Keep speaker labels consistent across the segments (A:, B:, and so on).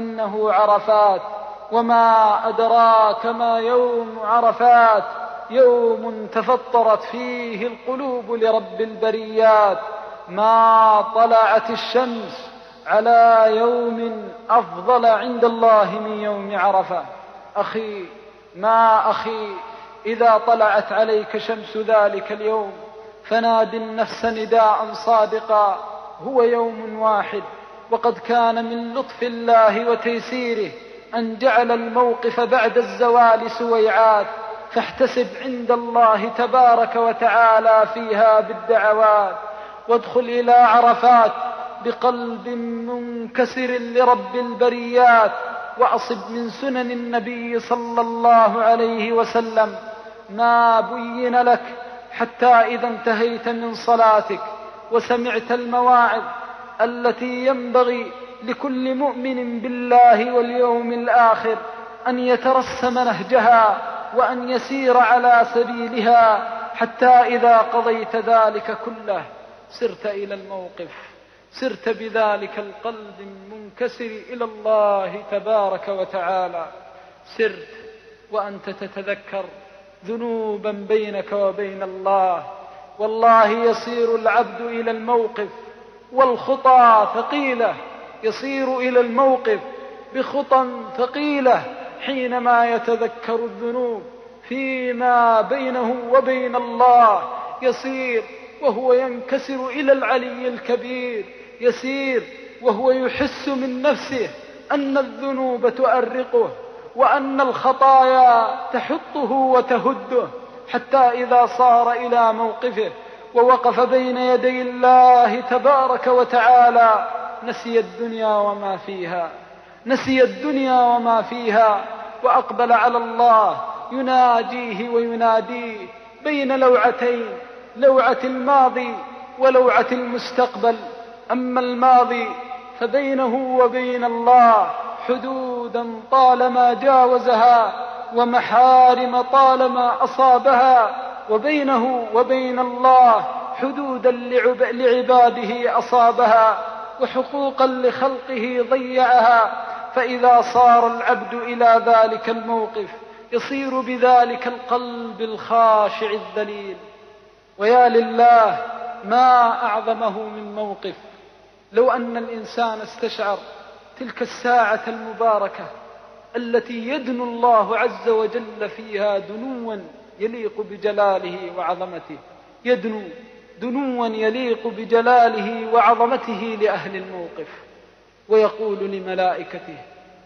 A: إنه عرفات وما أدراك ما يوم عرفات يوم تفطرت فيه القلوب لرب البريات. ما طلعت الشمس على يوم أفضل عند الله من يوم عرفة. أخي ما أخي إذا طلعت عليك شمس ذلك اليوم فناد النفس نداء صادقا هو يوم واحد. وقد كان من لطف الله وتيسيره أن جعل الموقف بعد الزوال سويعات فاحتسب عند الله تبارك وتعالى فيها بالدعوات وادخل إلى عرفات بقلب منكسر لرب البريات وأصب من سنن النبي صلى الله عليه وسلم ما بين لك حتى إذا انتهيت من صلاتك وسمعت المواعظ التي ينبغي لكل مؤمن بالله واليوم الآخر أن يترسم نهجها وأن يسير على سبيلها حتى إذا قضيت ذلك كله سرت إلى الموقف سرت بذلك القلب المنكسر إلى الله تبارك وتعالى. سرت وأنت تتذكر ذنوبا بينك وبين الله. والله يصير العبد إلى الموقف. والخطى ثقيلة يصير إلى الموقف بخطى ثقيلة حينما يتذكر الذنوب فيما بينه وبين الله يصير وهو ينكسر إلى العلي الكبير يسير وهو يحس من نفسه أن الذنوب تؤرقه وأن الخطايا تحطه وتهده حتى إذا صار إلى موقفه ووقف بين يدي الله تبارك وتعالى. نسي الدنيا وما فيها. نسي الدنيا وما فيها. وأقبل على الله. يناجيه ويناديه بين لوعتين. لوعة الماضي ولوعة المستقبل. أما الماضي فبينه وبين الله حدودا طالما جاوزها ومحارم طالما أصابها. وبينه وبين الله حدودا لعباده أصابها وحقوقا لخلقه ضيعها فإذا صار العبد إلى ذلك الموقف يصير بذلك القلب الخاشع الذليل. ويا لله ما أعظمه من موقف. لو أن الإنسان استشعر تلك الساعة المباركة التي يدنو الله عز وجل فيها دنوا يليق بجلاله وعظمته. يدنو دنوا يليق بجلاله وعظمته لأهل الموقف. ويقول لملائكته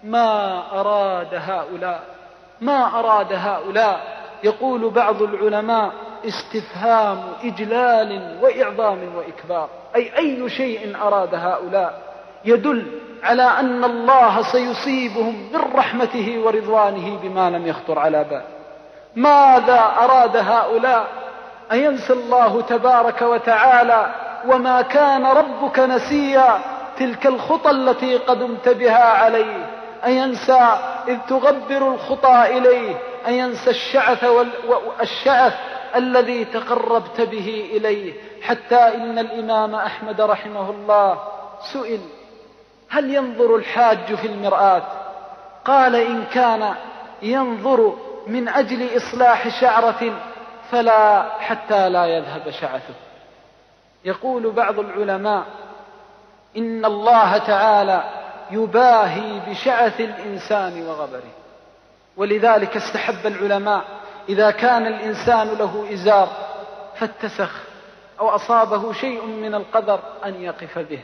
A: ما أراد هؤلاء ما أراد هؤلاء؟ يقول بعض العلماء استفهام إجلال وإعظام وإكبار. أي أي شيء أراد هؤلاء؟ يدل على أن الله سيصيبهم من رحمته ورضوانه بما لم يخطر على بال. ماذا أراد هؤلاء؟ أينسى الله تبارك وتعالى وما كان ربك نسيا تلك الخطى التي قدمت بها عليه؟ أينسى إذ تغبر الخطى إليه؟ أينسى الشعث والشعث الذي تقربت به إليه؟ حتى إن الإمام أحمد رحمه الله سئل هل ينظر الحاج في المرآة؟ قال إن كان ينظر من أجل إصلاح شعرة فلا حتى لا يذهب شعثه. يقول بعض العلماء إن الله تعالى يباهي بشعث الإنسان وغبره. ولذلك استحب العلماء إذا كان الإنسان له إزار فاتسخ أو أصابه شيء من القدر أن يقف به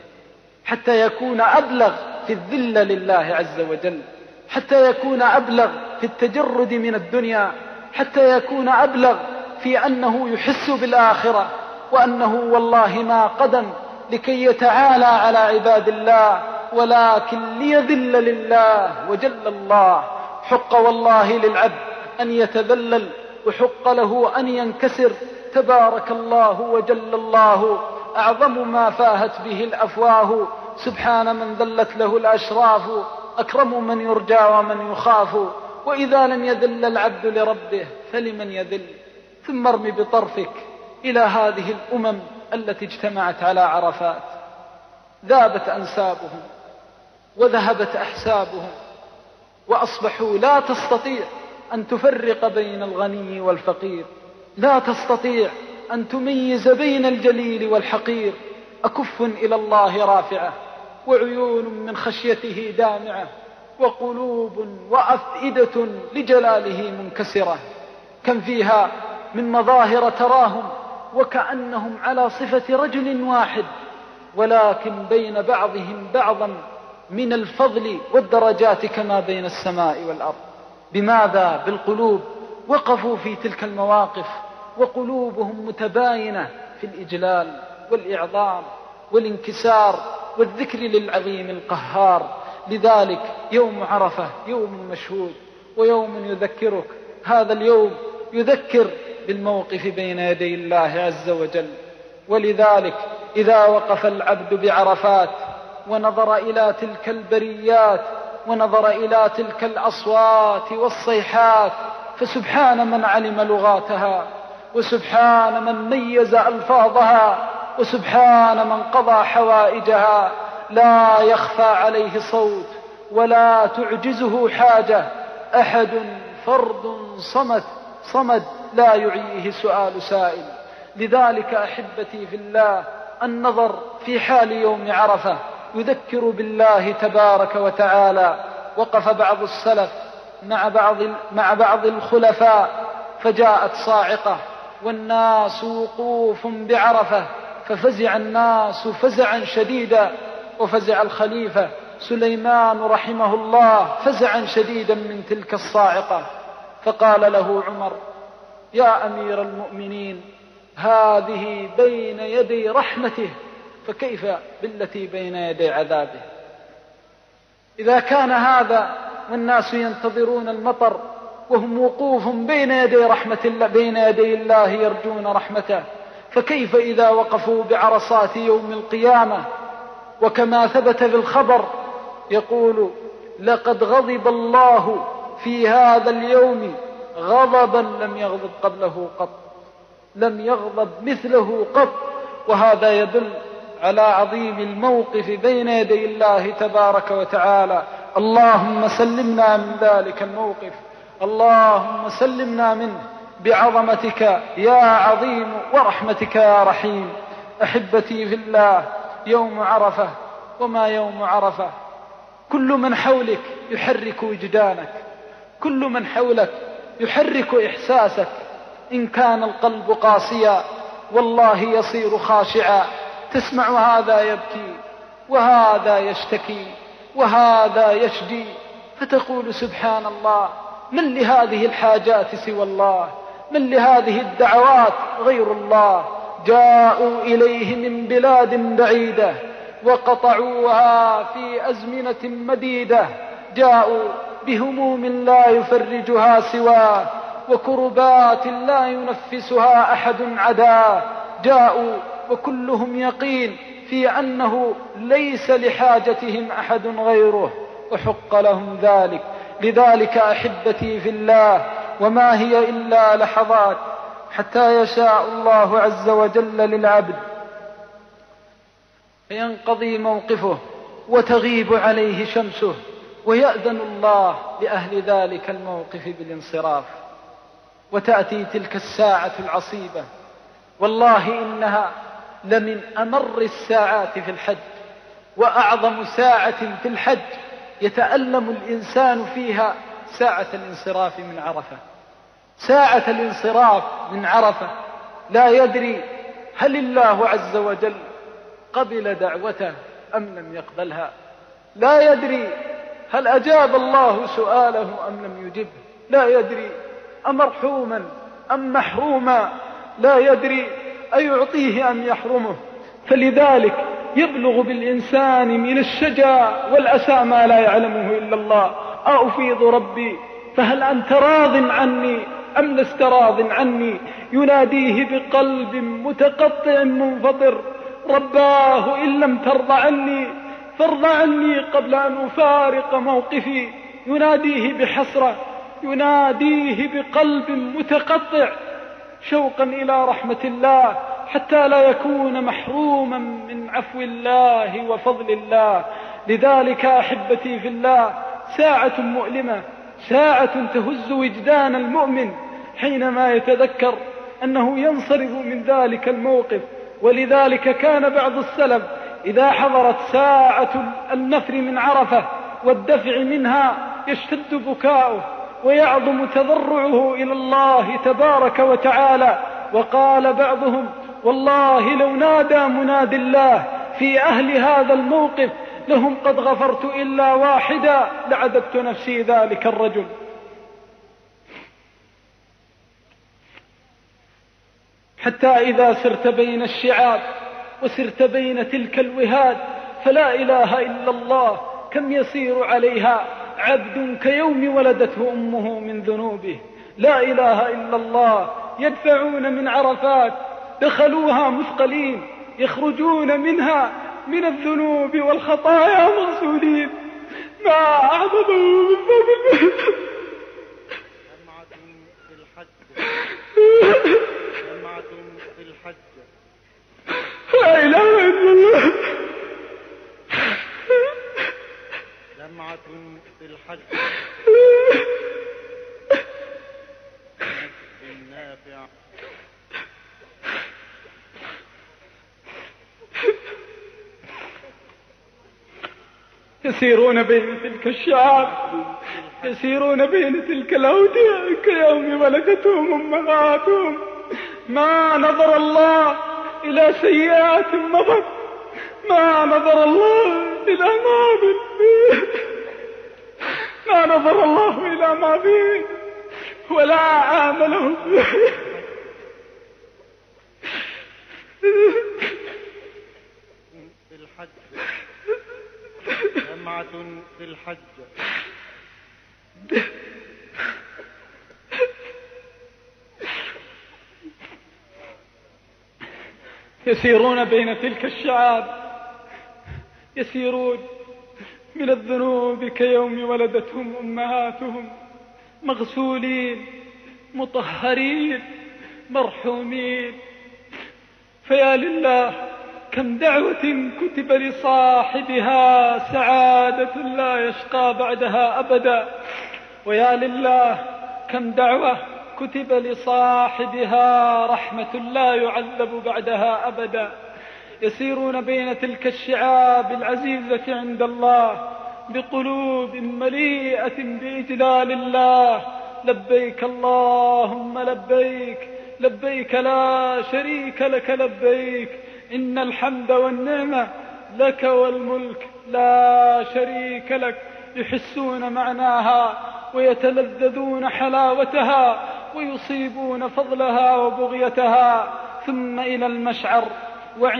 A: حتى يكون أبلغ في الذلة لله عز وجل. حتى يكون أبلغ في التجرد من الدنيا حتى يكون أبلغ في أنه يحس بالآخرة وأنه والله ما قدم لكي يتعالى على عباد الله ولكن ليذل لله وجل الله. حق والله للعبد أن يتذلل وحق له أن ينكسر. تبارك الله وجل الله. أعظم ما فاهت به الأفواه. سبحان من ذلت له الأشراف. أكرم من يرجى ومن يخاف وإذا لم يذل العبد لربه فلمن يذل؟ ثم ارم بطرفك إلى هذه الأمم التي اجتمعت على عرفات. ذابت أنسابهم وذهبت أحسابهم وأصبحوا لا تستطيع أن تفرق بين الغني والفقير. لا تستطيع أن تميز بين الجليل والحقير. أكف إلى الله رافعة. وعيون من خشيته دامعة وقلوب وأفئدة لجلاله منكسرة كم فيها من مظاهر تراهم وكأنهم على صفة رجل واحد ولكن بين بعضهم بعضا من الفضل والدرجات كما بين السماء والأرض. بماذا بالقلوب؟ وقفوا في تلك المواقف وقلوبهم متباينة في الإجلال والإعظام والانكسار والذكر للعظيم القهار. لذلك يوم عرفة يوم مشهود ويوم يذكرك. هذا اليوم يذكر بالموقف بين يدي الله عز وجل. ولذلك إذا وقف العبد بعرفات ونظر إلى تلك البريات ونظر إلى تلك الأصوات والصيحات فسبحان من علم لغاتها وسبحان من ميز ألفاظها وسبحان من قضى حوائجها لا يخفى عليه صوت ولا تعجزه حاجة. أحد فرد صمد صمد لا يعيه سؤال سائل. لذلك أحبتي في الله النظر في حال يوم عرفة. يذكر بالله تبارك وتعالى. وقف بعض السلف مع بعض مع بعض الخلفاء فجاءت صاعقة. والناس وقوف بعرفة. ففزع الناس فزعا شديدا وفزع الخليفة سليمان رحمه الله فزعا شديدا من تلك الصاعقة. فقال له عمر يا أمير المؤمنين هذه بين يدي رحمته فكيف بالتي بين يدي عذابه؟ إذا كان هذا والناس ينتظرون المطر وهم وقوف بين يدي رحمة الله بين يدي الله يرجون رحمته فكيف إذا وقفوا بعرصات يوم القيامة؟ وكما ثبت في الخبر يقول لقد غضب الله في هذا اليوم غضبا لم يغضب قبله قط لم يغضب مثله قط. وهذا يدل على عظيم الموقف بين يدي الله تبارك وتعالى. اللهم سلمنا من ذلك الموقف اللهم سلمنا منه. بعظمتك يا عظيم ورحمتك يا رحيم. أحبتي في الله يوم عرفة وما يوم عرفة. كل من حولك يحرك وجدانك. كل من حولك يحرك إحساسك. إن كان القلب قاسيا والله يصير خاشعا. تسمع هذا يبكي وهذا يشتكي وهذا يشجي فتقول سبحان الله من لهذه الحاجات سوى الله؟ من لهذه الدعوات غير الله. جاءوا إليه من بلاد بعيدة وقطعوها في أزمنة مديدة. جاءوا بهموم لا يفرجها سواه وكربات لا ينفسها أحد عداه جاءوا وكلهم يقين في أنه ليس لحاجتهم أحد غيره. وحق لهم ذلك. لذلك أحبتي في الله وما هي إلا لحظات حتى يشاء الله عز وجل للعبد. فينقضي موقفه وتغيب عليه شمسه ويأذن الله لأهل ذلك الموقف بالانصراف. وتأتي تلك الساعة العصيبة. والله إنها لمن أمر الساعات في الحج وأعظم ساعة في الحج يتألم الإنسان فيها ساعة الانصراف من عرفة. ساعة الانصراف من عرفة. لا يدري هل الله عز وجل قبل دعوته أم لم يقبلها. لا يدري هل أجاب الله سؤاله أم لم يجبه لا يدري أمرحوما أم محروما. لا يدري أيعطيه أم يحرمه. فلذلك يبلغ بالإنسان من الشجا والأسى ما لا يعلمه إلا الله. أفيض ربي فهل أنت راض عني أم لست راض عني؟ يناديه بقلب متقطع منفطر رباه إن لم ترضى عني فارض عني قبل أن أفارق موقفي. يناديه بحسرة يناديه بقلب متقطع شوقا إلى رحمة الله حتى لا يكون محروما من عفو الله وفضل الله. لذلك أحبتي في الله ساعة مؤلمة ساعة تهز وجدان المؤمن حينما يتذكر أنه ينصرف من ذلك الموقف. ولذلك كان بعض السلف إذا حضرت ساعة النفر من عرفة والدفع منها يشتد بكاؤه ويعظم تضرعه إلى الله تبارك وتعالى. وقال بعضهم والله لو نادى مناد الله في أهل هذا الموقف لهم قد غفرت إلا واحدا لعددت نفسي ذلك الرجل. حتى إذا سرت بين الشعاب وسرت بين تلك الوهاد فلا إله إلا الله كم يسير عليها عبد كيوم ولدته أمه من ذنوبه. لا إله إلا الله يدفعون من عرفات دخلوها مثقلين يخرجون منها من الذنوب والخطايا مغسولين ما أعظمه من
B: في الحج جمعة في الحج
A: لا إله إلا الله.
B: جمعة في الحج. نافع
A: يسيرون بين تلك الشعاب يسيرون بين تلك الأودية كيوم ولدتهم أمهاتهم ما نظر الله إلى سيئات مضت ما نظر الله إلى ماض ما نظر الله إلى ماضي ولا عامله
B: الحج جمعة في الحج.
A: يسيرون بين تلك الشعاب. يسيرون من الذنوب كيوم ولدتهم أمهاتهم. مغسولين مطهرين مرحومين. فيا لله كم دعوة كتب لصاحبها سعادة لا يشقى بعدها أبدا. ويا لله كم دعوة كتب لصاحبها رحمة لا يعذب بعدها أبدا. يسيرون بين تلك الشعاب العزيزة عند الله بقلوب مليئة بإجلال الله. لبيك اللهم لبيك لبيك لا شريك لك لبيك إن الحمد والنعمة لك والملك لا شريك لك. يحسون معناها ويتلذذون حلاوتها ويصيبون فضلها وبغيتها. ثم إلى المشعر.